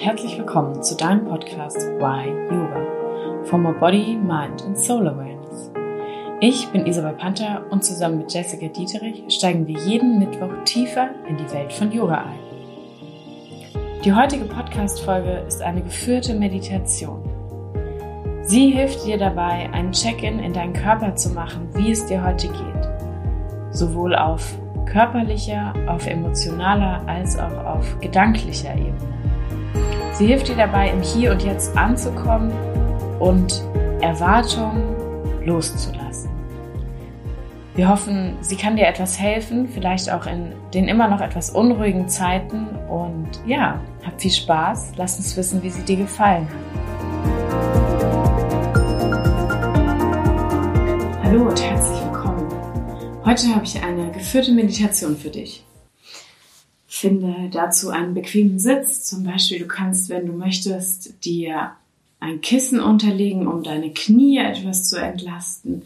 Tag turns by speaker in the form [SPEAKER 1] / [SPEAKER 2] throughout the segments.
[SPEAKER 1] und herzlich willkommen zu deinem Podcast Why Yoga for More Body, Mind and Soul Awareness. Ich bin Isabel Panther und zusammen mit Jessica Dieterich steigen wir jeden Mittwoch tiefer in die Welt von Yoga ein. Die heutige Podcast-Folge ist eine geführte Meditation. Sie hilft dir dabei, einen Check-in in deinen Körper zu machen, wie es dir heute geht. Sowohl auf körperlicher, auf emotionaler als auch auf gedanklicher Ebene. Sie hilft dir dabei, im Hier und Jetzt anzukommen und Erwartungen loszulassen. Wir hoffen, sie kann dir etwas helfen, vielleicht auch in den immer noch etwas unruhigen Zeiten. Und ja, hab viel Spaß. Lass uns wissen, wie sie dir gefallen hat. Hallo und herzlich willkommen. Heute habe ich eine geführte Meditation für dich. Finde dazu einen bequemen Sitz. Zum Beispiel, du kannst, wenn du möchtest, dir ein Kissen unterlegen, um deine Knie etwas zu entlasten.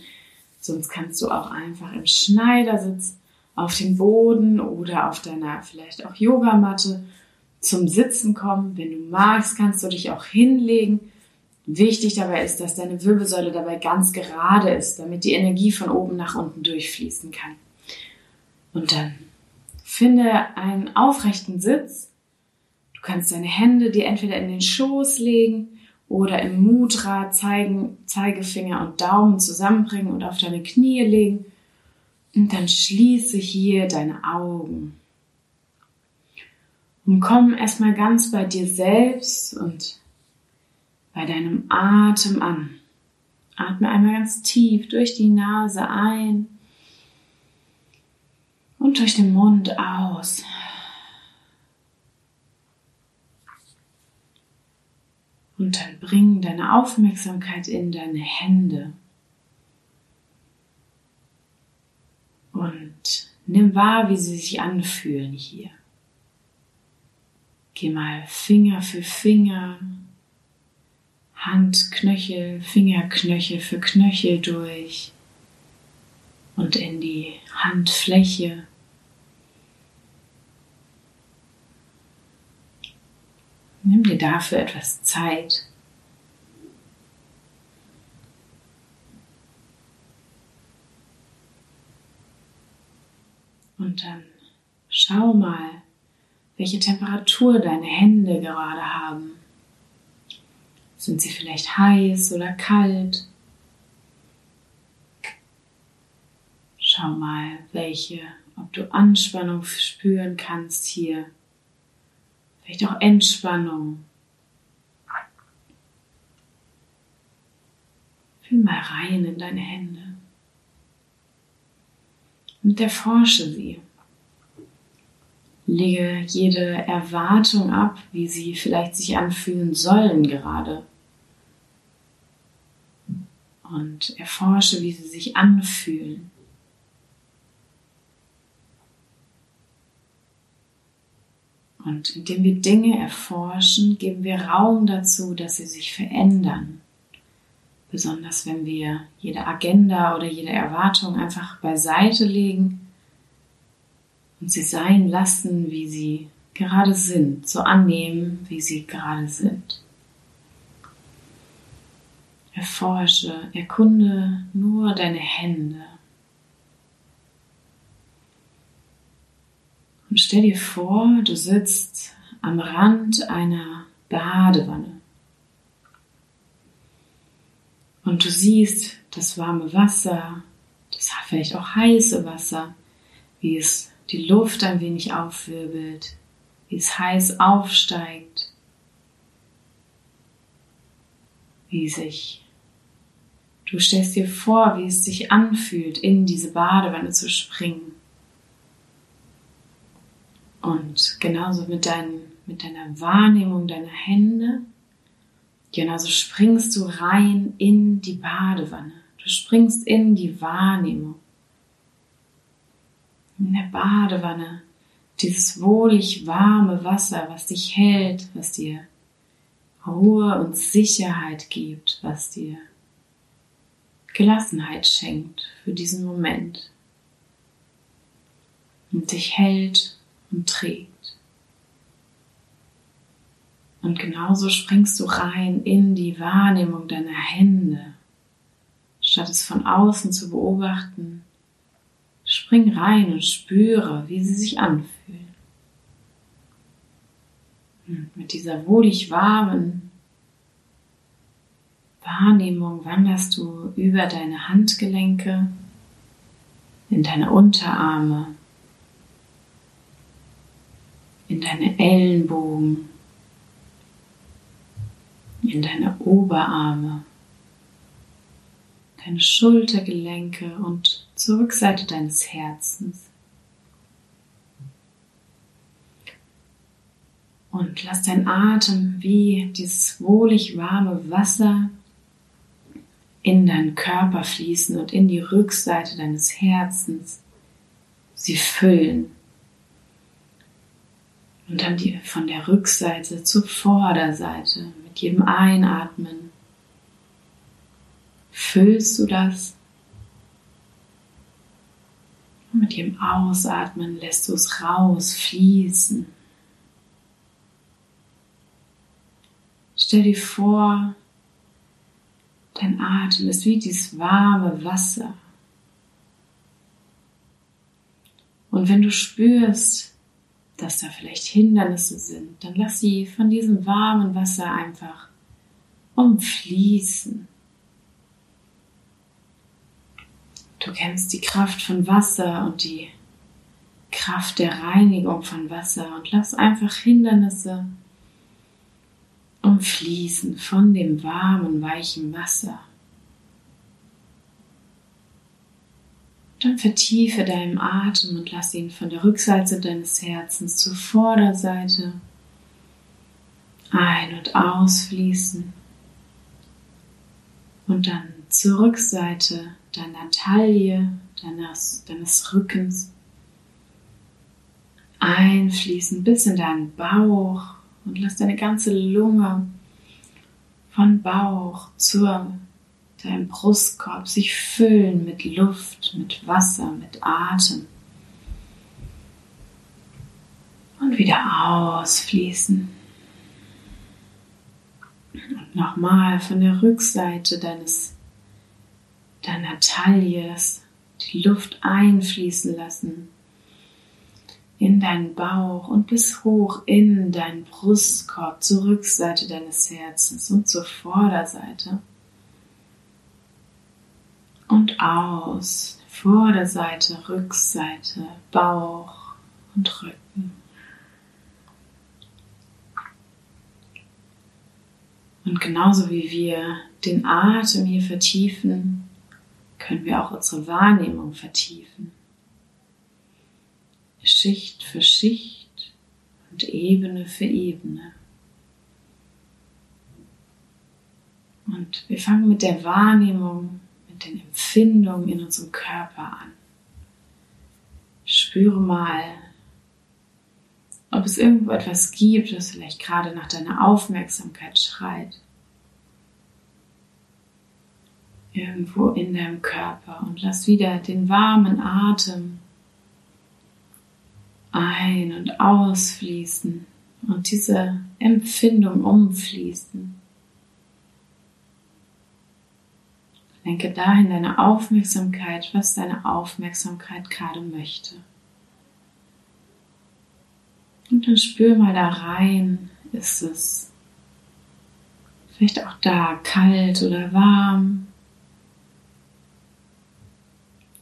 [SPEAKER 1] Sonst kannst du auch einfach im Schneidersitz auf dem Boden oder auf deiner vielleicht auch Yogamatte zum Sitzen kommen. Wenn du magst, kannst du dich auch hinlegen. Wichtig dabei ist, dass deine Wirbelsäule dabei ganz gerade ist, damit die Energie von oben nach unten durchfließen kann. Und dann finde einen aufrechten Sitz. Du kannst deine Hände dir entweder in den Schoß legen oder im Mudra zeigen, Zeigefinger und Daumen zusammenbringen und auf deine Knie legen. Und dann schließe hier deine Augen. Und komm erstmal ganz bei dir selbst und bei deinem Atem an. Atme einmal ganz tief durch die Nase ein und durch den Mund aus. Und dann bring deine Aufmerksamkeit in deine Hände. Und nimm wahr, wie sie sich anfühlen hier. Geh mal Finger für Finger, Handknöchel, Fingerknöchel für Knöchel durch und in die Handfläche. Nimm dir dafür etwas Zeit. Und dann schau mal, welche Temperatur deine Hände gerade haben. Sind sie vielleicht heiß oder kalt? Schau mal, welche, ob du Anspannung spüren kannst hier Vielleicht auch Entspannung. Fühl mal rein in deine Hände und erforsche sie. Lege jede Erwartung ab, wie sie vielleicht sich anfühlen sollen gerade. Und erforsche, wie sie sich anfühlen. Und indem wir Dinge erforschen, geben wir Raum dazu, dass sie sich verändern. Besonders wenn wir jede Agenda oder jede Erwartung einfach beiseite legen und sie sein lassen, wie sie gerade sind, so annehmen, wie sie gerade sind. Erforsche, erkunde nur deine Hände. Und stell dir vor, du sitzt am Rand einer Badewanne. Und du siehst das warme Wasser, das vielleicht auch heiße Wasser, wie es die Luft ein wenig aufwirbelt, wie es heiß aufsteigt, wie sich Du stellst dir vor, wie es sich anfühlt, in diese Badewanne zu springen. Und genauso mit, dein, mit deiner Wahrnehmung deiner Hände, genauso springst du rein in die Badewanne. Du springst in die Wahrnehmung. In der Badewanne, dieses wohlig warme Wasser, was dich hält, was dir Ruhe und Sicherheit gibt, was dir Gelassenheit schenkt für diesen Moment und dich hält und trägt. Und genauso springst du rein in die Wahrnehmung deiner Hände. Statt es von außen zu beobachten, spring rein und spüre, wie sie sich anfühlen. Mit dieser wohlig warmen Wahrnehmung wanderst du über deine Handgelenke in deine Unterarme, in deine Ellenbogen, in deine Oberarme, deine Schultergelenke und zur Rückseite deines Herzens. Und lass dein Atem wie dieses wohlig warme Wasser in deinen Körper fließen und in die Rückseite deines Herzens sie füllen. Und dann die, von der Rückseite zur Vorderseite mit jedem Einatmen füllst du das. Und mit jedem Ausatmen lässt du es rausfließen. Stell dir vor, dein Atem ist wie dieses warme Wasser. Und wenn du spürst, dass da vielleicht Hindernisse sind, dann lass sie von diesem warmen Wasser einfach umfließen. Du kennst die Kraft von Wasser und die Kraft der Reinigung von Wasser und lass einfach Hindernisse umfließen von dem warmen, weichen Wasser. Dann vertiefe deinen Atem und lass ihn von der Rückseite deines Herzens zur Vorderseite ein- und ausfließen. Und dann zur Rückseite deiner Taille, deines, deines Rückens einfließen bis in deinen Bauch und lass deine ganze Lunge von Bauch zur deinem Brustkorb sich füllen mit Luft, mit Wasser, mit Atem. Und wieder ausfließen. Und nochmal von der Rückseite deines, deiner Taille die Luft einfließen lassen in deinen Bauch und bis hoch in deinen Brustkorb zur Rückseite deines Herzens und zur Vorderseite und aus. Vorderseite, Rückseite, Bauch und Rücken. Und genauso wie wir den Atem hier vertiefen, können wir auch unsere Wahrnehmung vertiefen. Schicht für Schicht und Ebene für Ebene. Und wir fangen mit der Wahrnehmung den Empfindungen in unserem Körper an. Spüre mal, ob es irgendwo etwas gibt, das vielleicht gerade nach deiner Aufmerksamkeit schreit. Irgendwo in deinem Körper und lass wieder den warmen Atem ein- und ausfließen und diese Empfindung umfließen. Lenke dahin deine Aufmerksamkeit, was deine Aufmerksamkeit gerade möchte. Und dann spür mal da rein, ist es vielleicht auch da kalt oder warm,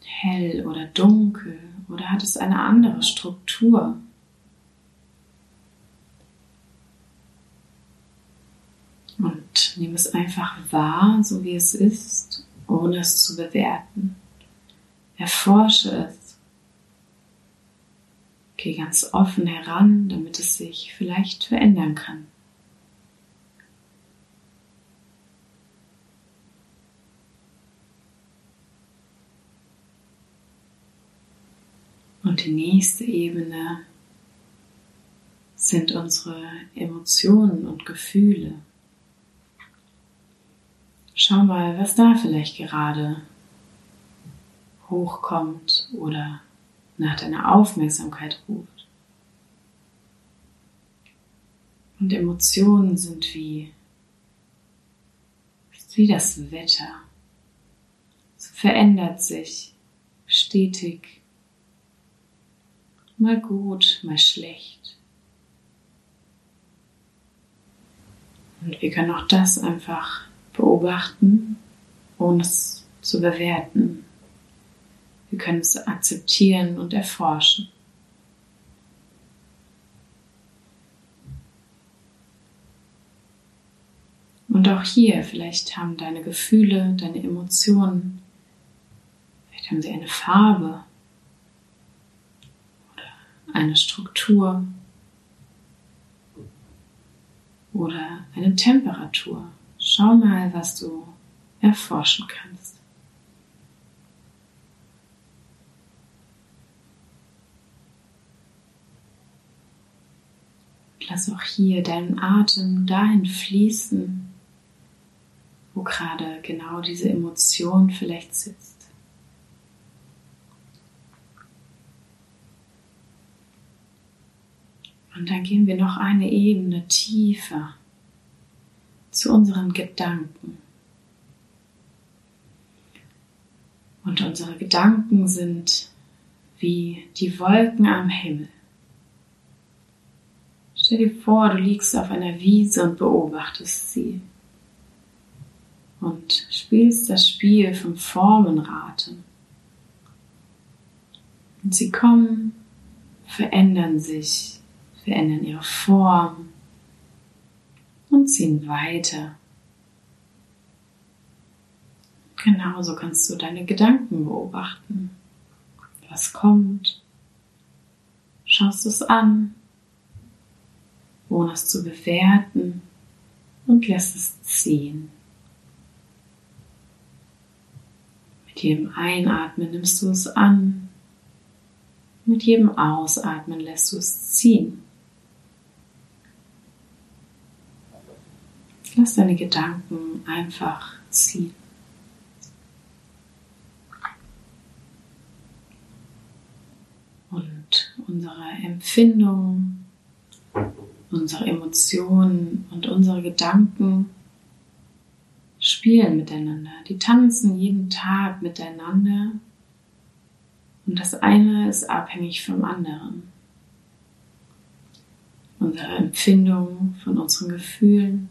[SPEAKER 1] hell oder dunkel oder hat es eine andere Struktur? Und nimm es einfach wahr, so wie es ist ohne es zu bewerten. Erforsche es. Geh ganz offen heran, damit es sich vielleicht verändern kann. Und die nächste Ebene sind unsere Emotionen und Gefühle. Schau mal, was da vielleicht gerade hochkommt oder nach deiner Aufmerksamkeit ruft. Und Emotionen sind wie, wie das Wetter. Es verändert sich stetig. Mal gut, mal schlecht. Und wir können auch das einfach beobachten, ohne es zu bewerten. Wir können es akzeptieren und erforschen. Und auch hier, vielleicht haben deine Gefühle, deine Emotionen, vielleicht haben sie eine Farbe oder eine Struktur oder eine Temperatur. Schau mal, was du erforschen kannst. Lass auch hier deinen Atem dahin fließen, wo gerade genau diese Emotion vielleicht sitzt. Und dann gehen wir noch eine Ebene tiefer zu unseren Gedanken. Und unsere Gedanken sind wie die Wolken am Himmel. Stell dir vor, du liegst auf einer Wiese und beobachtest sie und spielst das Spiel vom Formenraten. Und sie kommen, verändern sich, verändern ihre Form und ziehen weiter. Genauso kannst du deine Gedanken beobachten. Was kommt? Schaust es an, ohne es zu bewerten und lässt es ziehen. Mit jedem Einatmen nimmst du es an. Mit jedem Ausatmen lässt du es ziehen. Lass deine Gedanken einfach ziehen. Und unsere Empfindungen, unsere Emotionen und unsere Gedanken spielen miteinander. Die tanzen jeden Tag miteinander. Und das eine ist abhängig vom anderen. Unsere Empfindungen von unseren Gefühlen,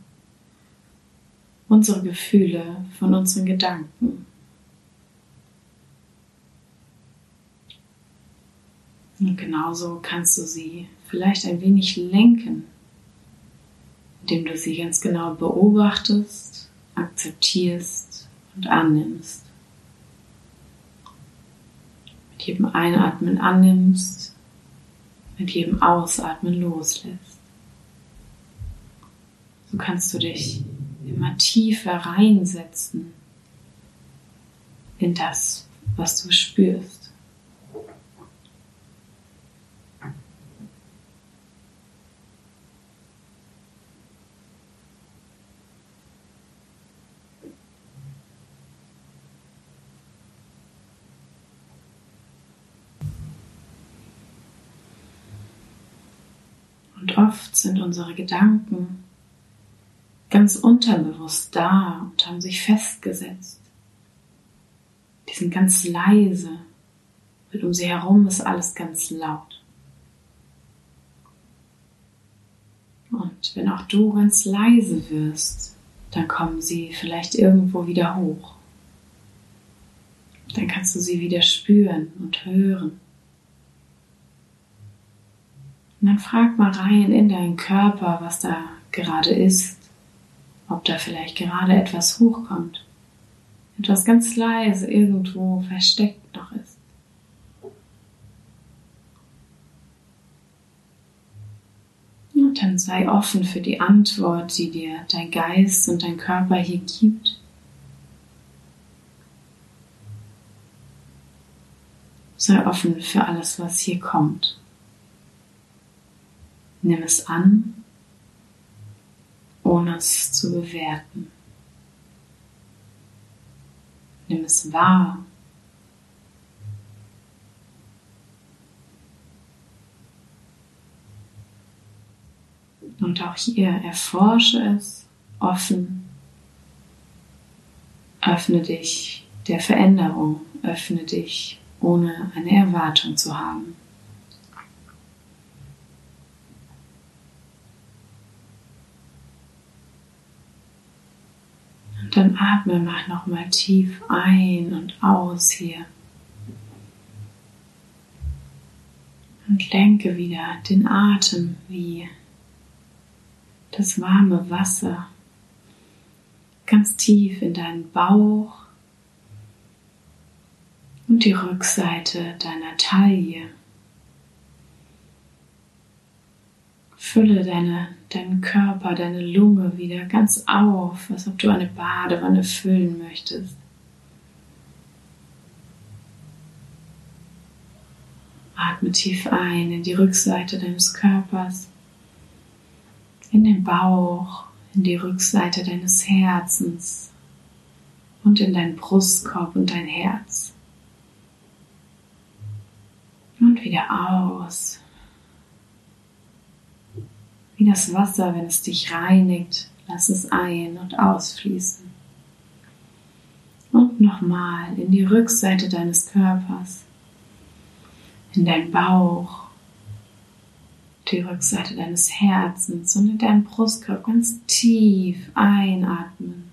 [SPEAKER 1] unsere Gefühle von unseren Gedanken. Und genauso kannst du sie vielleicht ein wenig lenken, indem du sie ganz genau beobachtest akzeptierst und annimmst. Mit jedem Einatmen annimmst, mit jedem Ausatmen loslässt. So kannst du dich immer tiefer reinsetzen in das, was du spürst. Und oft sind unsere Gedanken ganz unterbewusst da und haben sich festgesetzt. Die sind ganz leise, weil um sie herum ist alles ganz laut. Und wenn auch du ganz leise wirst, dann kommen sie vielleicht irgendwo wieder hoch. Dann kannst du sie wieder spüren und hören. Und dann frag mal rein in deinen Körper, was da gerade ist. Ob da vielleicht gerade etwas hochkommt. Etwas ganz leise irgendwo versteckt noch ist. Und dann sei offen für die Antwort, die dir dein Geist und dein Körper hier gibt. Sei offen für alles, was hier kommt. Nimm es an, ohne es zu bewerten. Nimm es wahr. Und auch hier erforsche es offen. Öffne dich der Veränderung, öffne dich ohne eine Erwartung zu haben. Dann atme, mach nochmal tief ein und aus hier. Und lenke wieder den Atem wie das warme Wasser ganz tief in deinen Bauch und die Rückseite deiner Taille. Fülle deine, deinen Körper, deine Lunge wieder ganz auf, als ob du eine Badewanne füllen möchtest. Atme tief ein in die Rückseite deines Körpers, in den Bauch, in die Rückseite deines Herzens und in deinen Brustkorb und dein Herz. Und wieder aus. Wie das Wasser, wenn es dich reinigt, lass es ein- und ausfließen. Und nochmal in die Rückseite deines Körpers, in deinen Bauch, die Rückseite deines Herzens und in deinem Brustkorb ganz tief einatmen.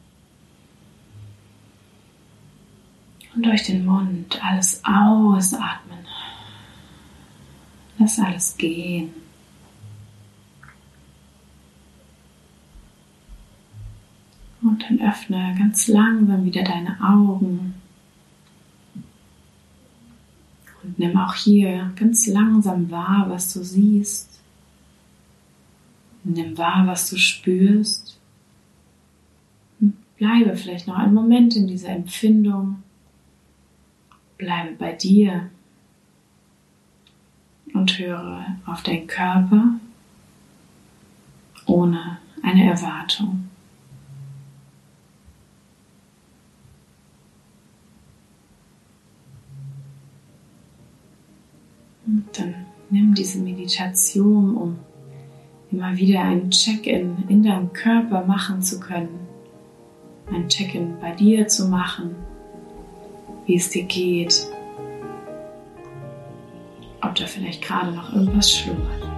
[SPEAKER 1] Und durch den Mund alles ausatmen. Lass alles gehen. Und dann öffne ganz langsam wieder deine Augen. Und nimm auch hier ganz langsam wahr, was du siehst. Nimm wahr, was du spürst. Und bleibe vielleicht noch einen Moment in dieser Empfindung. Bleibe bei dir und höre auf deinen Körper ohne eine Erwartung. Und dann nimm diese Meditation, um immer wieder ein Check-in in deinem Körper machen zu können. Ein Check-in bei dir zu machen, wie es dir geht, ob da vielleicht gerade noch irgendwas schlummert.